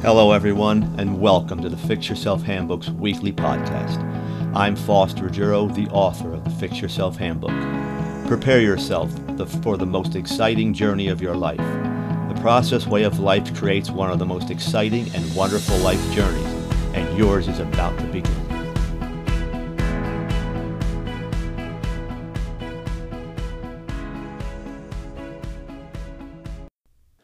Hello, everyone, and welcome to the Fix Yourself Handbook's weekly podcast. I'm Fausto Ruggiero, the author of the Fix Yourself Handbook. Prepare yourself for the most exciting journey of your life. The Process Way of Life creates one of the most exciting and wonderful life journeys, and yours is about to begin.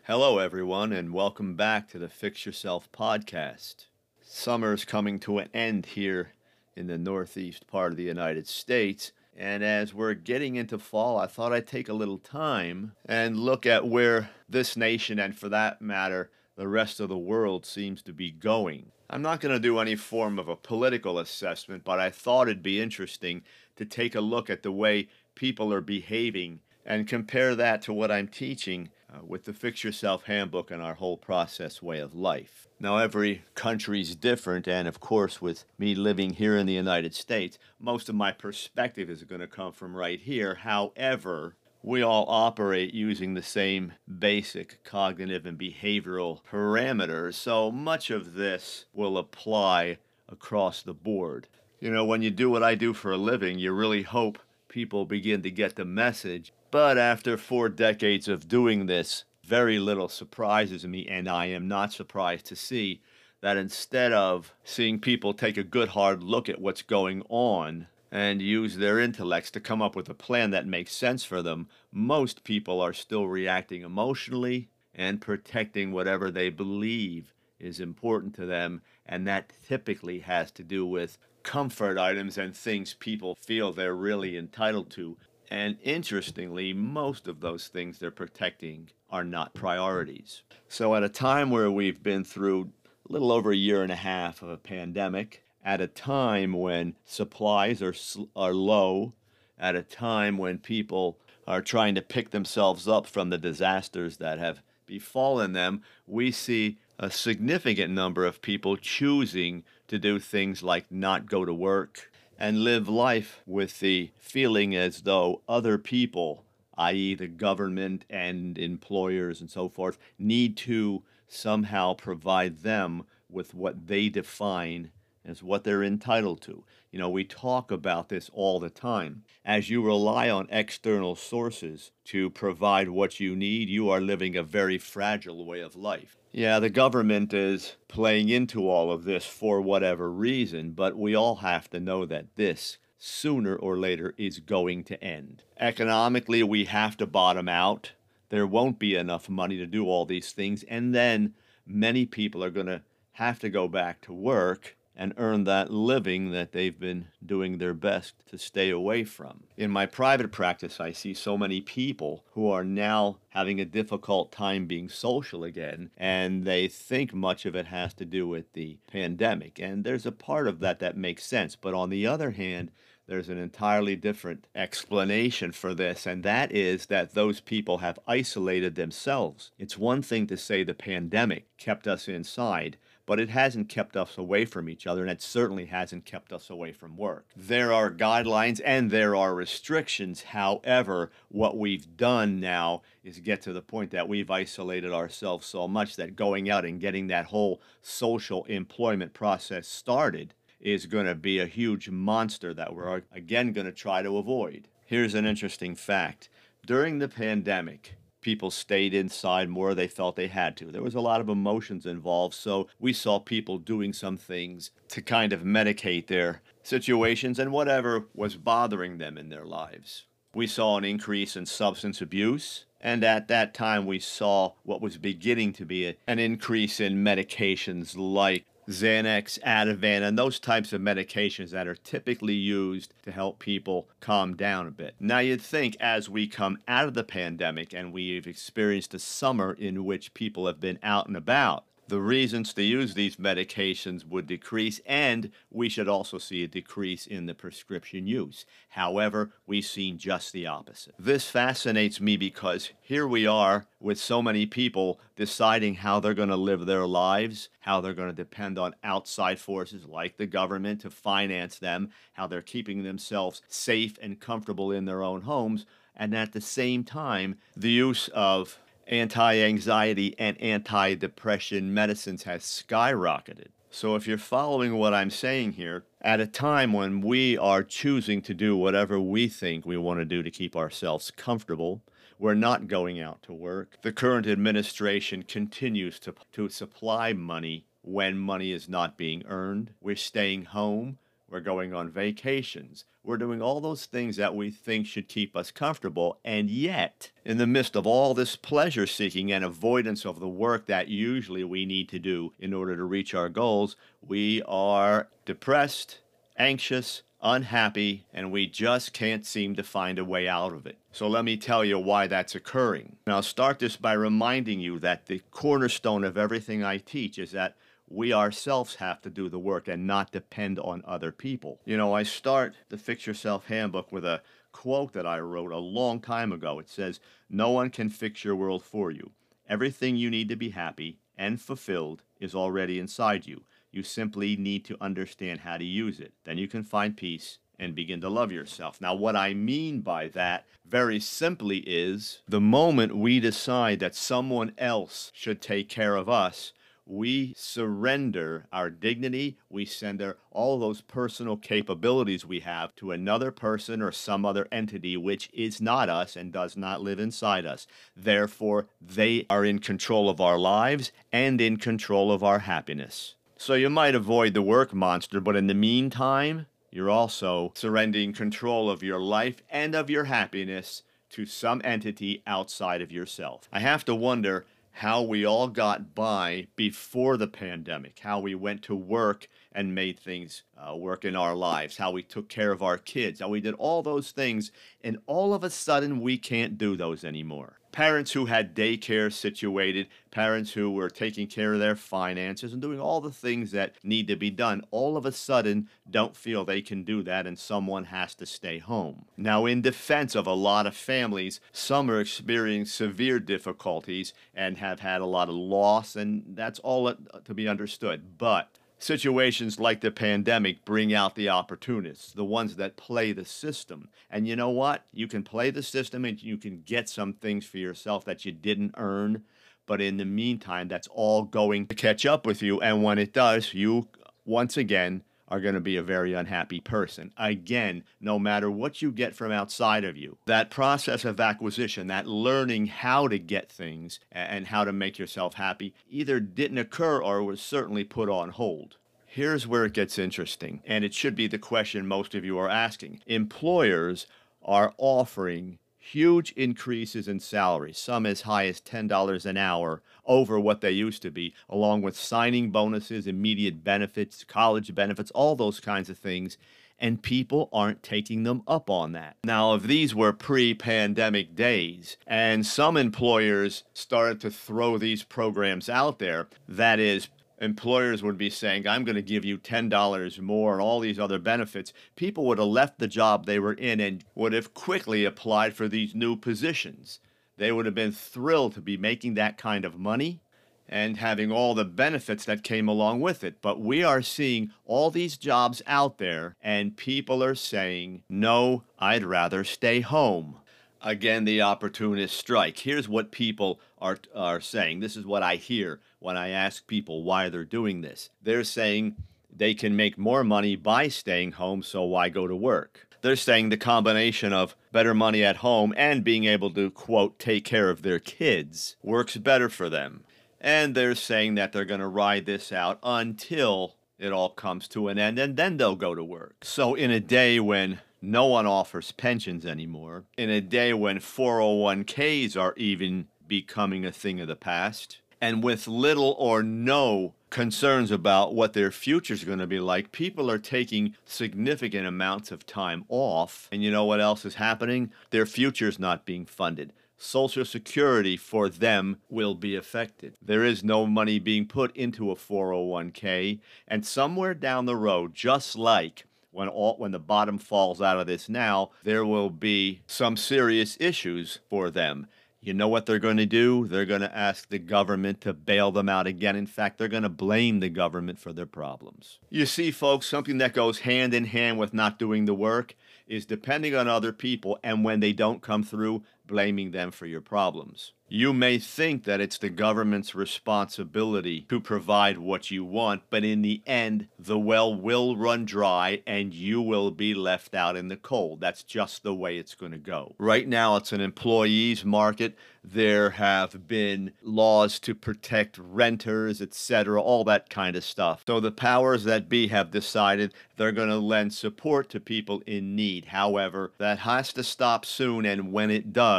Hello, everyone, and welcome back to the Fix Yourself podcast. Summer's coming to an end here in the northeast part of the United States. And as we're getting into fall, I thought I'd take a little time and look at where this nation, and for that matter, the rest of the world, seems to be going. I'm not going to do any form of a political assessment, but I thought it'd be interesting to take a look at the way people are behaving and compare that to what I'm teaching uh, with the Fix Yourself Handbook and our whole process way of life. Now, every country's different, and of course, with me living here in the United States, most of my perspective is going to come from right here. However, we all operate using the same basic cognitive and behavioral parameters, so much of this will apply across the board. You know, when you do what I do for a living, you really hope people begin to get the message but after four decades of doing this, very little surprises me, and I am not surprised to see that instead of seeing people take a good hard look at what's going on and use their intellects to come up with a plan that makes sense for them, most people are still reacting emotionally and protecting whatever they believe is important to them, and that typically has to do with comfort items and things people feel they're really entitled to and interestingly, most of those things they're protecting are not priorities. So, at a time where we've been through a little over a year and a half of a pandemic, at a time when supplies are, are low, at a time when people are trying to pick themselves up from the disasters that have befallen them, we see a significant number of people choosing to do things like not go to work, and live life with the feeling as though other people, i.e., the government and employers and so forth, need to somehow provide them with what they define as what they're entitled to. You know, we talk about this all the time. As you rely on external sources to provide what you need, you are living a very fragile way of life. Yeah, the government is playing into all of this for whatever reason, but we all have to know that this, sooner or later, is going to end. Economically, we have to bottom out. There won't be enough money to do all these things, and then many people are going to have to go back to work and earn that living that they've been doing their best to stay away from. In my private practice, I see so many people who are now having a difficult time being social again, and they think much of it has to do with the pandemic. And there's a part of that that makes sense. But on the other hand, there's an entirely different explanation for this, and that is that those people have isolated themselves. It's one thing to say the pandemic kept us inside, but it hasn't kept us away from each other, and it certainly hasn't kept us away from work. There are guidelines and there are restrictions. However, what we've done now is get to the point that we've isolated ourselves so much that going out and getting that whole social employment process started is going to be a huge monster that we're again going to try to avoid. Here's an interesting fact. During the pandemic, people stayed inside more they felt they had to. There was a lot of emotions involved so we saw people doing some things to kind of medicate their situations and whatever was bothering them in their lives. We saw an increase in substance abuse and at that time we saw what was beginning to be an increase in medications like Xanax, Ativan, and those types of medications that are typically used to help people calm down a bit. Now, you'd think as we come out of the pandemic and we've experienced a summer in which people have been out and about, the reasons to use these medications would decrease, and we should also see a decrease in the prescription use. However, we've seen just the opposite. This fascinates me because here we are with so many people deciding how they're going to live their lives, how they're going to depend on outside forces like the government to finance them, how they're keeping themselves safe and comfortable in their own homes, and at the same time, the use of anti anxiety and anti depression medicines has skyrocketed. So, if you're following what I'm saying here, at a time when we are choosing to do whatever we think we want to do to keep ourselves comfortable, we're not going out to work. The current administration continues to, to supply money when money is not being earned. We're staying home. We're going on vacations. We're doing all those things that we think should keep us comfortable. And yet, in the midst of all this pleasure seeking and avoidance of the work that usually we need to do in order to reach our goals, we are depressed, anxious, unhappy, and we just can't seem to find a way out of it. So let me tell you why that's occurring. And I'll start this by reminding you that the cornerstone of everything I teach is that we ourselves have to do the work and not depend on other people. You know, I start the Fix Yourself Handbook with a quote that I wrote a long time ago. It says, No one can fix your world for you. Everything you need to be happy and fulfilled is already inside you. You simply need to understand how to use it. Then you can find peace and begin to love yourself. Now, what I mean by that very simply is the moment we decide that someone else should take care of us, we surrender our dignity, we surrender all those personal capabilities we have to another person or some other entity which is not us and does not live inside us. Therefore, they are in control of our lives and in control of our happiness. So you might avoid the work monster, but in the meantime, you're also surrendering control of your life and of your happiness to some entity outside of yourself. I have to wonder how we all got by before the pandemic, how we went to work and made things uh, work in our lives, how we took care of our kids, how we did all those things, and all of a sudden we can't do those anymore. Parents who had daycare situated, parents who were taking care of their finances and doing all the things that need to be done, all of a sudden don't feel they can do that and someone has to stay home. Now, in defense of a lot of families, some are experiencing severe difficulties and have had a lot of loss, and that's all to be understood. But situations like the pandemic bring out the opportunists, the ones that play the system. And you know what? You can play the system and you can get some things for yourself that you didn't earn. But in the meantime, that's all going to catch up with you. And when it does, you once again are going to be a very unhappy person. Again, no matter what you get from outside of you, that process of acquisition, that learning how to get things and how to make yourself happy, either didn't occur or was certainly put on hold. Here's where it gets interesting, and it should be the question most of you are asking. Employers are offering huge increases in salary, some as high as $10 an hour over what they used to be, along with signing bonuses, immediate benefits, college benefits, all those kinds of things. And people aren't taking them up on that. Now, if these were pre pandemic days and some employers started to throw these programs out there, that is, employers would be saying, I'm going to give you $10 more and all these other benefits, people would have left the job they were in and would have quickly applied for these new positions. They would have been thrilled to be making that kind of money and having all the benefits that came along with it. But we are seeing all these jobs out there, and people are saying, No, I'd rather stay home. Again, the opportunist strike. Here's what people are, are saying. This is what I hear when I ask people why they're doing this. They're saying they can make more money by staying home, so why go to work? They're saying the combination of better money at home and being able to, quote, take care of their kids works better for them. And they're saying that they're going to ride this out until it all comes to an end and then they'll go to work. So, in a day when no one offers pensions anymore, in a day when 401ks are even becoming a thing of the past, and with little or no concerns about what their future is going to be like, people are taking significant amounts of time off. And you know what else is happening? Their future is not being funded. Social Security for them will be affected. There is no money being put into a 401k. And somewhere down the road, just like when all when the bottom falls out of this now, there will be some serious issues for them. You know what they're going to do? They're going to ask the government to bail them out again. In fact, they're going to blame the government for their problems. You see, folks, something that goes hand in hand with not doing the work is depending on other people, and when they don't come through, blaming them for your problems. You may think that it's the government's responsibility to provide what you want, but in the end, the well will run dry and you will be left out in the cold. That's just the way it's going to go. Right now, it's an employees market. There have been laws to protect renters, etc., all that kind of stuff. So the powers that be have decided they're going to lend support to people in need. However, that has to stop soon, and when it does,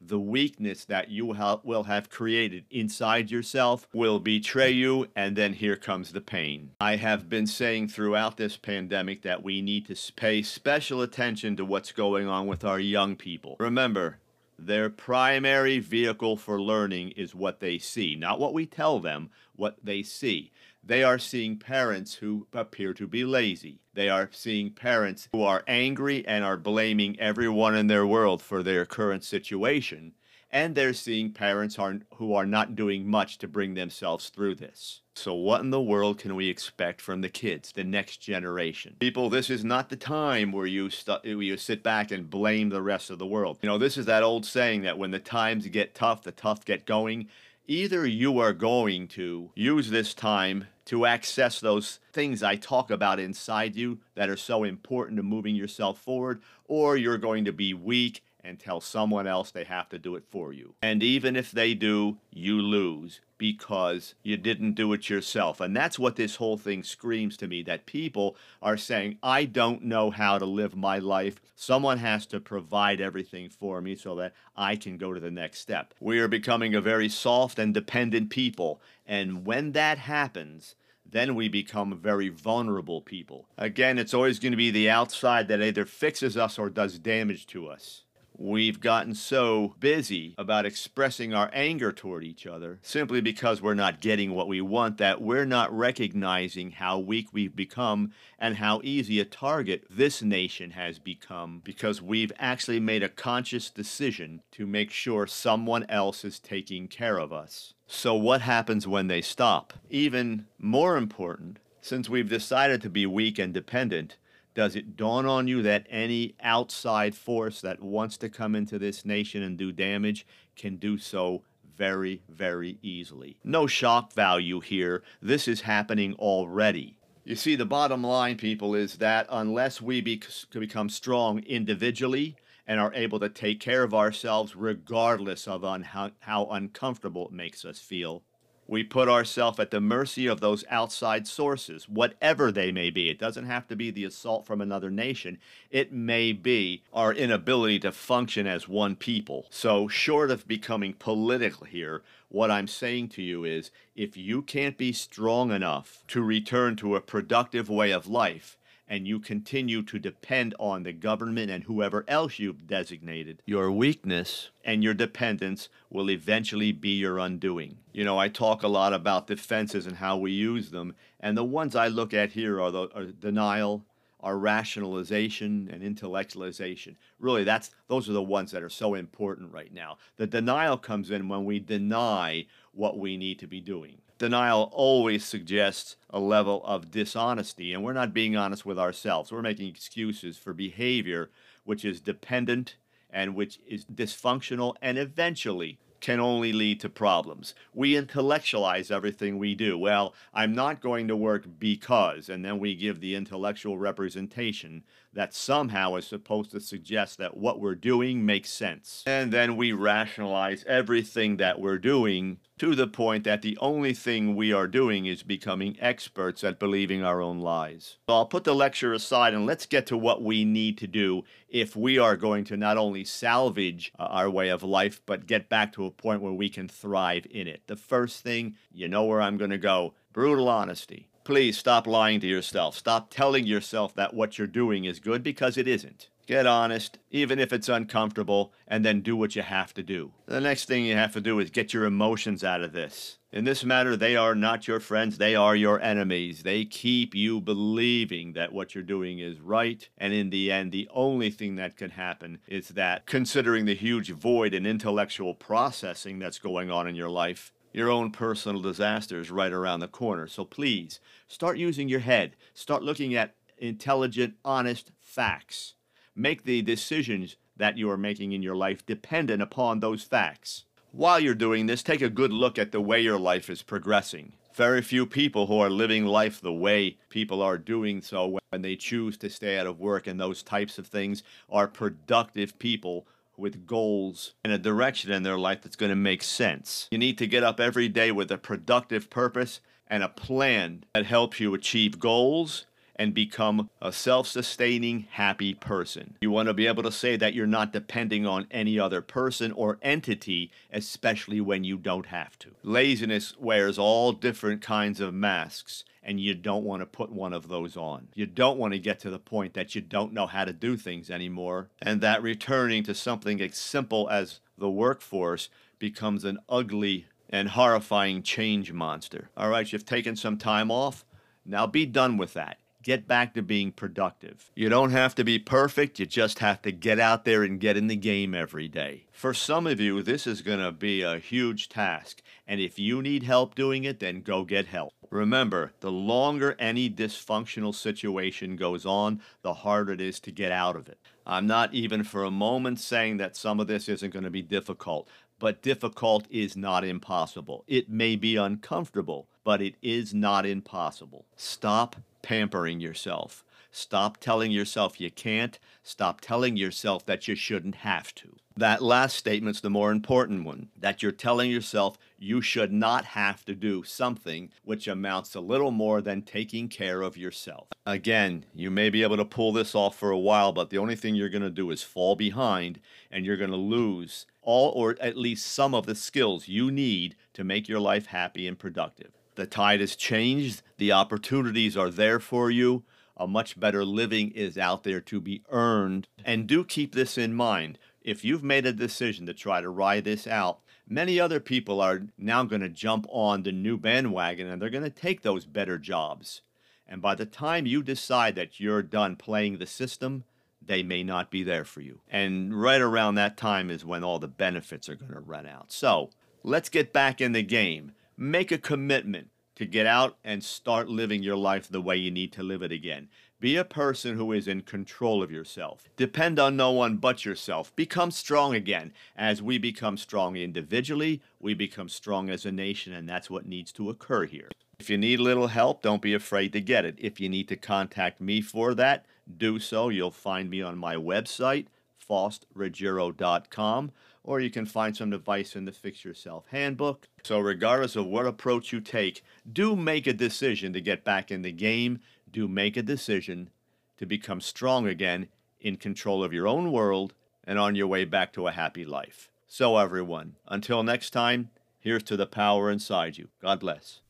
the weakness that you ha- will have created inside yourself will betray you, and then here comes the pain. I have been saying throughout this pandemic that we need to pay special attention to what's going on with our young people. Remember, their primary vehicle for learning is what they see, not what we tell them, what they see. They are seeing parents who appear to be lazy. They are seeing parents who are angry and are blaming everyone in their world for their current situation. And they're seeing parents are, who are not doing much to bring themselves through this. So, what in the world can we expect from the kids, the next generation? People, this is not the time where you, st- where you sit back and blame the rest of the world. You know, this is that old saying that when the times get tough, the tough get going either you are going to use this time to access those things I talk about inside you that are so important to moving yourself forward, or you're going to be weak and tell someone else they have to do it for you. And even if they do, you lose because you didn't do it yourself. And that's what this whole thing screams to me that people are saying, I don't know how to live my life. Someone has to provide everything for me so that I can go to the next step. We are becoming a very soft and dependent people. And when that happens, then we become very vulnerable people. Again, it's always going to be the outside that either fixes us or does damage to us. We've gotten so busy about expressing our anger toward each other simply because we're not getting what we want that we're not recognizing how weak we've become and how easy a target this nation has become because we've actually made a conscious decision to make sure someone else is taking care of us. So, what happens when they stop? Even more important, since we've decided to be weak and dependent, does it dawn on you that any outside force that wants to come into this nation and do damage can do so very, very easily? No shock value here. This is happening already. You see, the bottom line, people, is that unless we be- become strong individually and are able to take care of ourselves regardless of un- how, how uncomfortable it makes us feel, we put ourselves at the mercy of those outside sources, whatever they may be. It doesn't have to be the assault from another nation, it may be our inability to function as one people. So, short of becoming political here, what I'm saying to you is if you can't be strong enough to return to a productive way of life, and you continue to depend on the government and whoever else you've designated, your weakness and your dependence will eventually be your undoing. You know, I talk a lot about defenses and how we use them, and the ones I look at here are, the, are denial, are rationalization and intellectualization. Really, that's those are the ones that are so important right now. The denial comes in when we deny what we need to be doing denial always suggests a level of dishonesty, and we're not being honest with ourselves. We're making excuses for behavior which is dependent and which is dysfunctional and eventually can only lead to problems. We intellectualize everything we do. Well, I'm not going to work because, and then we give the intellectual representation that somehow is supposed to suggest that what we're doing makes sense. And then we rationalize everything that we're doing to the point that the only thing we are doing is becoming experts at believing our own lies. So I'll put the lecture aside and let's get to what we need to do if we are going to not only salvage uh, our way of life, but get back to a point where we can thrive in it. The first thing, you know where I'm going to go brutal honesty. Please stop lying to yourself. Stop telling yourself that what you're doing is good because it isn't. Get honest, even if it's uncomfortable, and then do what you have to do. The next thing you have to do is get your emotions out of this. In this matter, they are not your friends, they are your enemies. They keep you believing that what you're doing is right, and in the end, the only thing that can happen is that, considering the huge void in intellectual processing that's going on in your life, your own personal disaster is right around the corner. So please, start using your head. Start looking at intelligent, honest facts make the decisions that you are making in your life dependent upon those facts. While you're doing this, take a good look at the way your life is progressing. Very few people who are living life the way people are doing so when they choose to stay out of work and those types of things are productive people with goals and a direction in their life that's going to make sense. You need to get up every day with a productive purpose and a plan that helps you achieve goals and become a self sustaining, happy person. You want to be able to say that you're not depending on any other person or entity, especially when you don't have to. Laziness wears all different kinds of masks. And you don't want to put one of those on. You don't want to get to the point that you don't know how to do things anymore, and that returning to something as simple as the workforce becomes an ugly and horrifying change monster. All right, you've taken some time off. Now be done with that get back to being productive. You don't have to be perfect, you just have to get out there and get in the game every day. For some of you, this is going to be a huge task, and if you need help doing it, then go get help. Remember, the longer any dysfunctional situation goes on, the harder it is to get out of it. I'm not even for a moment saying that some of this isn't going to be difficult, but difficult is not impossible. It may be uncomfortable, but it is not impossible. Stop pampering yourself. Stop telling yourself you can't. Stop telling yourself that you shouldn't have to. That last statement's the more important one that you're telling yourself you should not have to do something which amounts to little more than taking care of yourself. Again, you may be able to pull this off for a while, but the only thing you're going to do is fall behind and you're going to lose all or at least some of the skills you need to make your life happy and productive. The tide has changed, the opportunities are there for you. A much better living is out there to be earned. And do keep this in mind. If you've made a decision to try to ride this out, many other people are now going to jump on the new bandwagon and they're going to take those better jobs. And by the time you decide that you're done playing the system, they may not be there for you. And right around that time is when all the benefits are going to run out. So let's get back in the game make a commitment to get out and start living your life the way you need to live it again. Be a person who is in control of yourself. Depend on no one but yourself. Become strong again. As we become strong individually, we become strong as a nation, and that's what needs to occur here. If you need a little help, don't be afraid to get it. If you need to contact me for that, do so. You'll find me on my website, faustoruggiero.com or you can find some advice in the Fix Yourself Handbook. So, regardless of what approach you take, do make a decision to get back in the game. Do make a decision to become strong again, in control of your own world, and on your way back to a happy life. So, everyone, until next time, here's to the power inside you. God bless.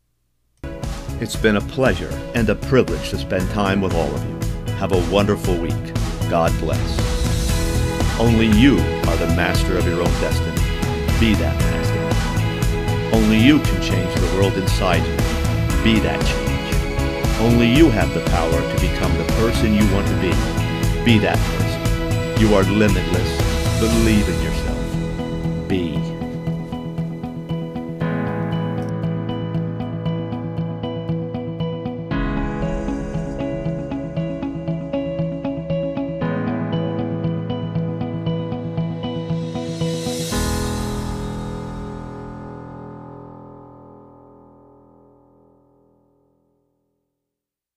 It's been a pleasure and a privilege to spend time with all of you. Have a wonderful week. God bless. Only you are the master of your own destiny. Be that master. Only you can change the world inside you. Be that change. Only you have the power to become the person you want to be. Be that person. You are limitless. Believe in yourself.